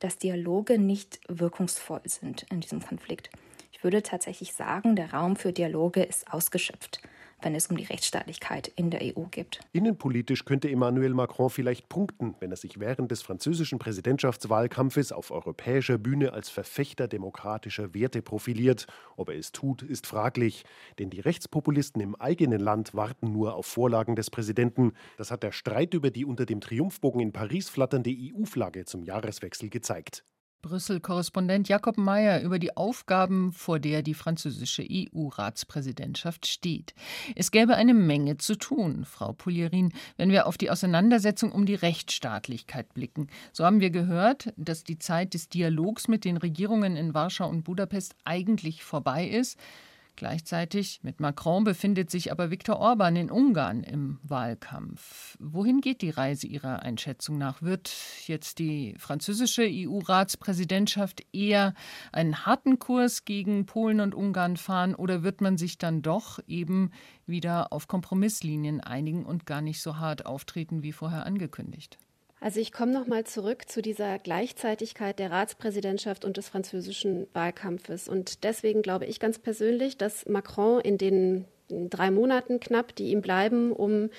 dass Dialoge nicht wirkungsvoll sind in diesem Konflikt. Ich würde tatsächlich sagen, der Raum für Dialoge ist ausgeschöpft wenn es um die Rechtsstaatlichkeit in der EU geht. Innenpolitisch könnte Emmanuel Macron vielleicht punkten, wenn er sich während des französischen Präsidentschaftswahlkampfes auf europäischer Bühne als Verfechter demokratischer Werte profiliert. Ob er es tut, ist fraglich, denn die Rechtspopulisten im eigenen Land warten nur auf Vorlagen des Präsidenten. Das hat der Streit über die unter dem Triumphbogen in Paris flatternde EU-Flagge zum Jahreswechsel gezeigt. Brüssel-Korrespondent Jakob Mayer über die Aufgaben, vor der die französische EU-Ratspräsidentschaft steht. Es gäbe eine Menge zu tun, Frau Pulierin, wenn wir auf die Auseinandersetzung um die Rechtsstaatlichkeit blicken. So haben wir gehört, dass die Zeit des Dialogs mit den Regierungen in Warschau und Budapest eigentlich vorbei ist. Gleichzeitig mit Macron befindet sich aber Viktor Orban in Ungarn im Wahlkampf. Wohin geht die Reise Ihrer Einschätzung nach? Wird jetzt die französische EU-Ratspräsidentschaft eher einen harten Kurs gegen Polen und Ungarn fahren oder wird man sich dann doch eben wieder auf Kompromisslinien einigen und gar nicht so hart auftreten wie vorher angekündigt? Also ich komme noch mal zurück zu dieser Gleichzeitigkeit der Ratspräsidentschaft und des französischen Wahlkampfes. Und deswegen glaube ich ganz persönlich, dass Macron in den drei Monaten knapp, die ihm bleiben, um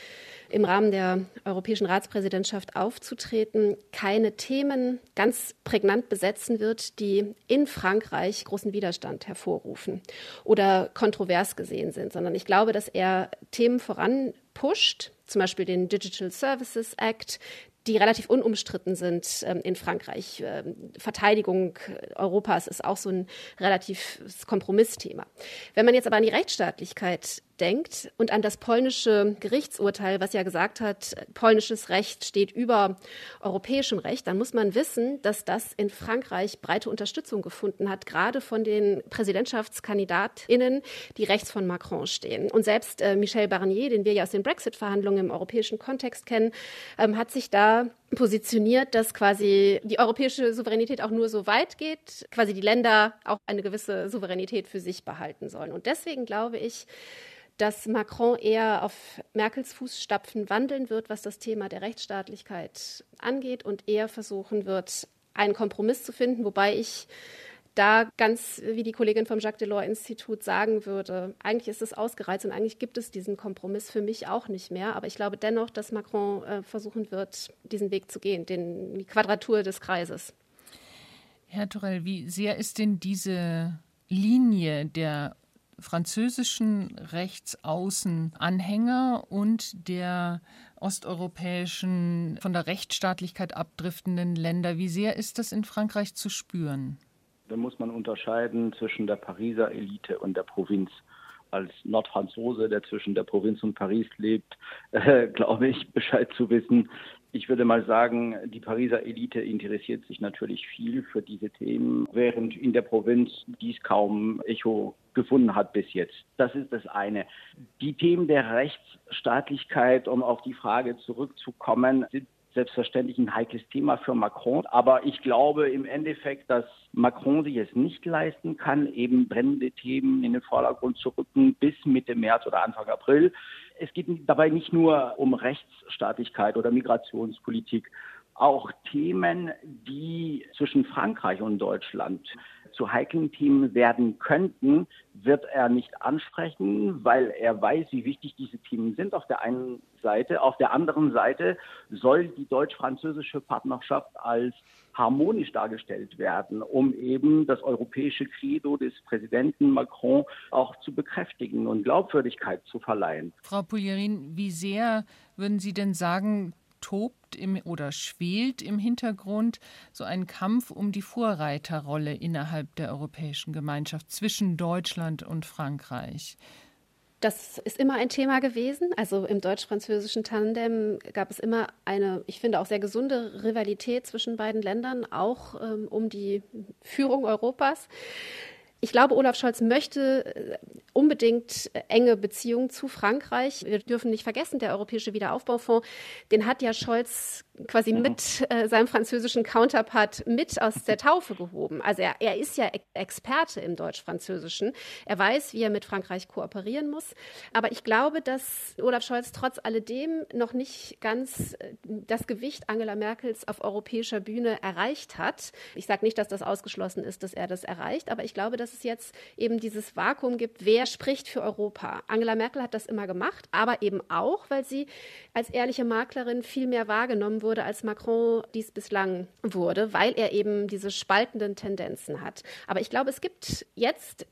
im Rahmen der europäischen Ratspräsidentschaft aufzutreten, keine Themen ganz prägnant besetzen wird, die in Frankreich großen Widerstand hervorrufen oder kontrovers gesehen sind, sondern ich glaube, dass er Themen voranpusht, zum Beispiel den Digital Services Act, die relativ unumstritten sind ähm, in Frankreich. Ähm, Verteidigung Europas ist auch so ein relativ Kompromissthema. Wenn man jetzt aber an die Rechtsstaatlichkeit denkt und an das polnische Gerichtsurteil, was ja gesagt hat, polnisches Recht steht über europäischem Recht, dann muss man wissen, dass das in Frankreich breite Unterstützung gefunden hat, gerade von den Präsidentschaftskandidatinnen, die rechts von Macron stehen. Und selbst äh, Michel Barnier, den wir ja aus den Brexit-Verhandlungen im europäischen Kontext kennen, ähm, hat sich da positioniert, dass quasi die europäische Souveränität auch nur so weit geht, quasi die Länder auch eine gewisse Souveränität für sich behalten sollen. Und deswegen glaube ich, dass Macron eher auf Merkels Fußstapfen wandeln wird, was das Thema der Rechtsstaatlichkeit angeht und eher versuchen wird, einen Kompromiss zu finden, wobei ich da ganz wie die Kollegin vom Jacques Delors Institut sagen würde, eigentlich ist es ausgereizt und eigentlich gibt es diesen Kompromiss für mich auch nicht mehr. Aber ich glaube dennoch, dass Macron äh, versuchen wird, diesen Weg zu gehen, den, die Quadratur des Kreises. Herr Torell, wie sehr ist denn diese Linie der französischen Rechtsaußenanhänger und der osteuropäischen, von der Rechtsstaatlichkeit abdriftenden Länder, wie sehr ist das in Frankreich zu spüren? Da muss man unterscheiden zwischen der Pariser Elite und der Provinz. Als Nordfranzose, der zwischen der Provinz und Paris lebt, äh, glaube ich, Bescheid zu wissen. Ich würde mal sagen, die Pariser Elite interessiert sich natürlich viel für diese Themen, während in der Provinz dies kaum Echo gefunden hat bis jetzt. Das ist das eine. Die Themen der Rechtsstaatlichkeit, um auf die Frage zurückzukommen, sind selbstverständlich ein heikles Thema für Macron. Aber ich glaube im Endeffekt, dass Macron sich es nicht leisten kann, eben brennende Themen in den Vordergrund zu rücken bis Mitte März oder Anfang April. Es geht dabei nicht nur um Rechtsstaatlichkeit oder Migrationspolitik, auch Themen, die zwischen Frankreich und Deutschland zu heiklen Themen werden könnten, wird er nicht ansprechen, weil er weiß, wie wichtig diese Themen sind auf der einen Seite. Auf der anderen Seite soll die deutsch-französische Partnerschaft als harmonisch dargestellt werden, um eben das europäische Credo des Präsidenten Macron auch zu bekräftigen und Glaubwürdigkeit zu verleihen. Frau Pulierin, wie sehr würden Sie denn sagen, tobt im, oder schwelt im Hintergrund so ein Kampf um die Vorreiterrolle innerhalb der Europäischen Gemeinschaft zwischen Deutschland und Frankreich. Das ist immer ein Thema gewesen. Also im deutsch-französischen Tandem gab es immer eine, ich finde auch sehr gesunde Rivalität zwischen beiden Ländern, auch ähm, um die Führung Europas. Ich glaube, Olaf Scholz möchte äh, unbedingt äh, enge Beziehungen zu Frankreich. Wir dürfen nicht vergessen, der Europäische Wiederaufbaufonds, den hat ja Scholz quasi mhm. mit äh, seinem französischen Counterpart mit aus der Taufe gehoben. Also er, er ist ja Experte im Deutsch-Französischen. Er weiß, wie er mit Frankreich kooperieren muss. Aber ich glaube, dass Olaf Scholz trotz alledem noch nicht ganz äh, das Gewicht Angela Merkels auf europäischer Bühne erreicht hat. Ich sage nicht, dass das ausgeschlossen ist, dass er das erreicht, aber ich glaube, dass es jetzt eben dieses Vakuum gibt, wer spricht für Europa. Angela Merkel hat das immer gemacht, aber eben auch, weil sie als ehrliche Maklerin viel mehr wahrgenommen wurde, als Macron dies bislang wurde, weil er eben diese spaltenden Tendenzen hat. Aber ich glaube, es gibt jetzt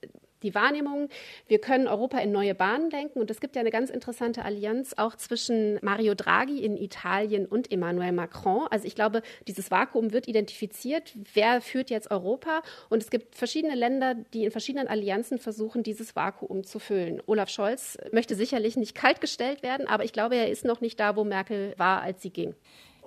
die Wahrnehmung, wir können Europa in neue Bahnen lenken. Und es gibt ja eine ganz interessante Allianz auch zwischen Mario Draghi in Italien und Emmanuel Macron. Also ich glaube, dieses Vakuum wird identifiziert. Wer führt jetzt Europa? Und es gibt verschiedene Länder, die in verschiedenen Allianzen versuchen, dieses Vakuum zu füllen. Olaf Scholz möchte sicherlich nicht kaltgestellt werden, aber ich glaube, er ist noch nicht da, wo Merkel war, als sie ging.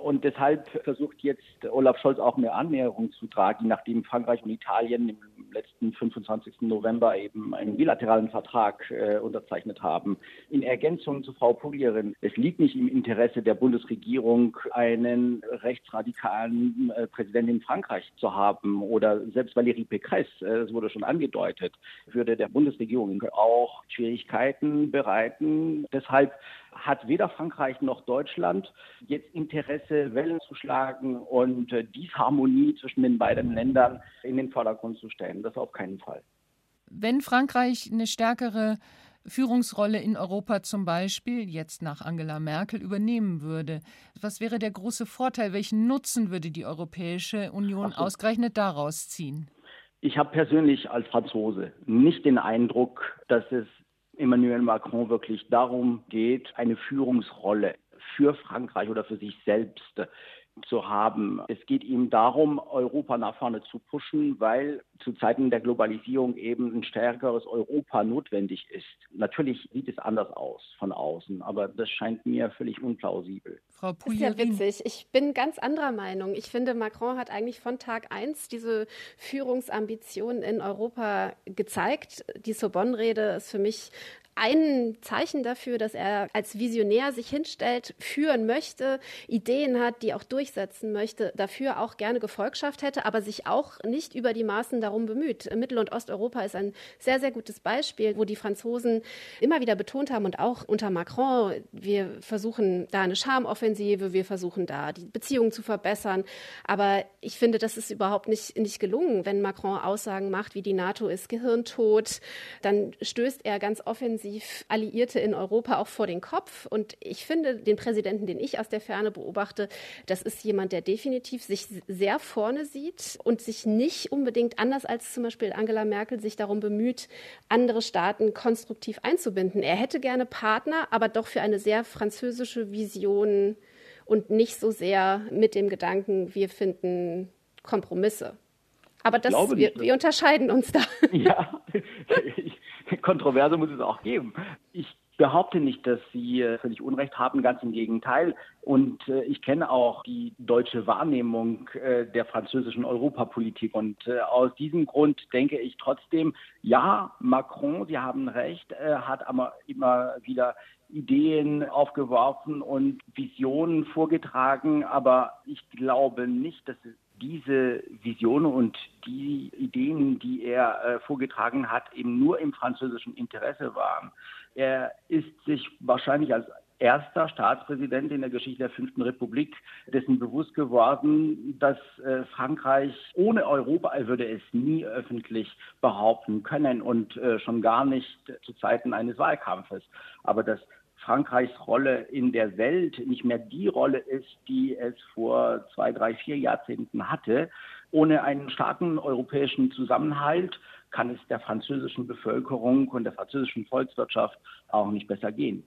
Und deshalb versucht jetzt Olaf Scholz auch eine Annäherung zu tragen, nachdem Frankreich und Italien im letzten 25. November eben einen bilateralen Vertrag äh, unterzeichnet haben. In Ergänzung zu Frau Puglierin, es liegt nicht im Interesse der Bundesregierung, einen rechtsradikalen äh, Präsidenten in Frankreich zu haben oder selbst Valérie Pécresse, äh, das wurde schon angedeutet, würde der Bundesregierung auch Schwierigkeiten bereiten. Deshalb hat weder Frankreich noch Deutschland jetzt Interesse, Wellen zu schlagen und äh, Disharmonie zwischen den beiden Ländern in den Vordergrund zu stellen. Das auf keinen Fall. Wenn Frankreich eine stärkere Führungsrolle in Europa zum Beispiel jetzt nach Angela Merkel übernehmen würde. Was wäre der große Vorteil? Welchen Nutzen würde die Europäische Union so. ausgerechnet daraus ziehen? Ich habe persönlich als Franzose nicht den Eindruck, dass es Emmanuel Macron wirklich darum geht, eine Führungsrolle für Frankreich oder für sich selbst zu haben. Es geht ihm darum, Europa nach vorne zu pushen, weil zu Zeiten der Globalisierung eben ein stärkeres Europa notwendig ist. Natürlich sieht es anders aus von außen, aber das scheint mir völlig unplausibel. Frau Pouillerin. Ist ja witzig. Ich bin ganz anderer Meinung. Ich finde, Macron hat eigentlich von Tag eins diese Führungsambitionen in Europa gezeigt. Die Sorbonne-Rede ist für mich ein Zeichen dafür, dass er als Visionär sich hinstellt, führen möchte, Ideen hat, die auch durchsetzen möchte, dafür auch gerne Gefolgschaft hätte, aber sich auch nicht über die Maßen darum bemüht. Mittel- und Osteuropa ist ein sehr, sehr gutes Beispiel, wo die Franzosen immer wieder betont haben und auch unter Macron, wir versuchen da eine Charmoffensive, wir versuchen da die Beziehungen zu verbessern. Aber ich finde, das ist überhaupt nicht, nicht gelungen. Wenn Macron Aussagen macht, wie die NATO ist gehirntot, dann stößt er ganz offensiv offensiv Alliierte in Europa auch vor den Kopf. Und ich finde, den Präsidenten, den ich aus der Ferne beobachte, das ist jemand, der definitiv sich sehr vorne sieht und sich nicht unbedingt anders als zum Beispiel Angela Merkel sich darum bemüht, andere Staaten konstruktiv einzubinden. Er hätte gerne Partner, aber doch für eine sehr französische Vision und nicht so sehr mit dem Gedanken, wir finden Kompromisse. Aber das, wir, wir, unterscheiden uns da. Ja, ich, Kontroverse muss es auch geben. Ich behaupte nicht, dass Sie äh, völlig Unrecht haben, ganz im Gegenteil. Und äh, ich kenne auch die deutsche Wahrnehmung äh, der französischen Europapolitik. Und aus diesem Grund denke ich trotzdem, ja, Macron, Sie haben recht, hat aber immer wieder Ideen aufgeworfen und Visionen vorgetragen. Aber ich glaube nicht, dass diese Visionen und die Ideen, die er äh, vorgetragen hat, eben nur im französischen Interesse waren. Er ist sich wahrscheinlich als erster Staatspräsident in der Geschichte der Fünften Republik dessen bewusst geworden, dass äh, Frankreich ohne Europa, würde es nie öffentlich behaupten können und äh, schon gar nicht zu Zeiten eines Wahlkampfes. Aber dass Frankreichs Rolle in der Welt nicht mehr die Rolle ist, die es vor zwei, drei, vier Jahrzehnten hatte. Ohne einen starken europäischen Zusammenhalt kann es der französischen Bevölkerung und der französischen Volkswirtschaft auch nicht besser gehen.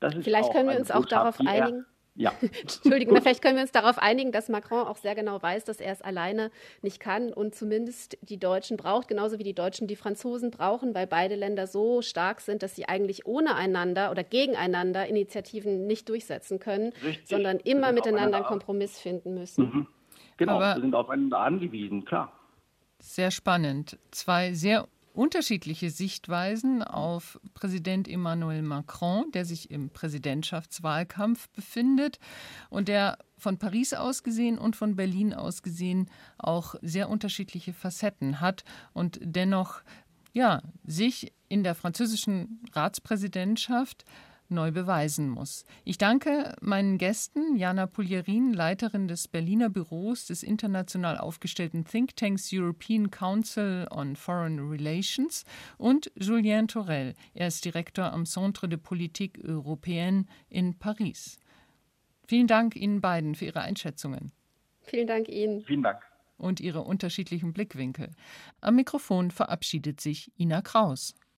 Vielleicht können wir uns auch darauf einigen. Ja. Entschuldigung, vielleicht können wir uns darauf einigen, dass Macron auch sehr genau weiß, dass er es alleine nicht kann und zumindest die Deutschen braucht, genauso wie die Deutschen die Franzosen brauchen, weil beide Länder so stark sind, dass sie eigentlich ohne einander oder gegeneinander Initiativen nicht durchsetzen können, Richtig. sondern immer miteinander einen Kompromiss finden müssen. Mhm. Genau, Aber wir sind aufeinander angewiesen, klar. Sehr spannend. Zwei sehr unterschiedliche Sichtweisen auf Präsident Emmanuel Macron, der sich im Präsidentschaftswahlkampf befindet und der von Paris aus gesehen und von Berlin aus gesehen auch sehr unterschiedliche Facetten hat und dennoch ja, sich in der französischen Ratspräsidentschaft neu beweisen muss. Ich danke meinen Gästen, Jana Puljerin, Leiterin des Berliner Büros des international aufgestellten Thinktanks European Council on Foreign Relations und Julien Torel. Er ist Direktor am Centre de Politique Européenne in Paris. Vielen Dank Ihnen beiden für Ihre Einschätzungen. Vielen Dank Ihnen. Vielen Dank. Und Ihre unterschiedlichen Blickwinkel. Am Mikrofon verabschiedet sich Ina Kraus.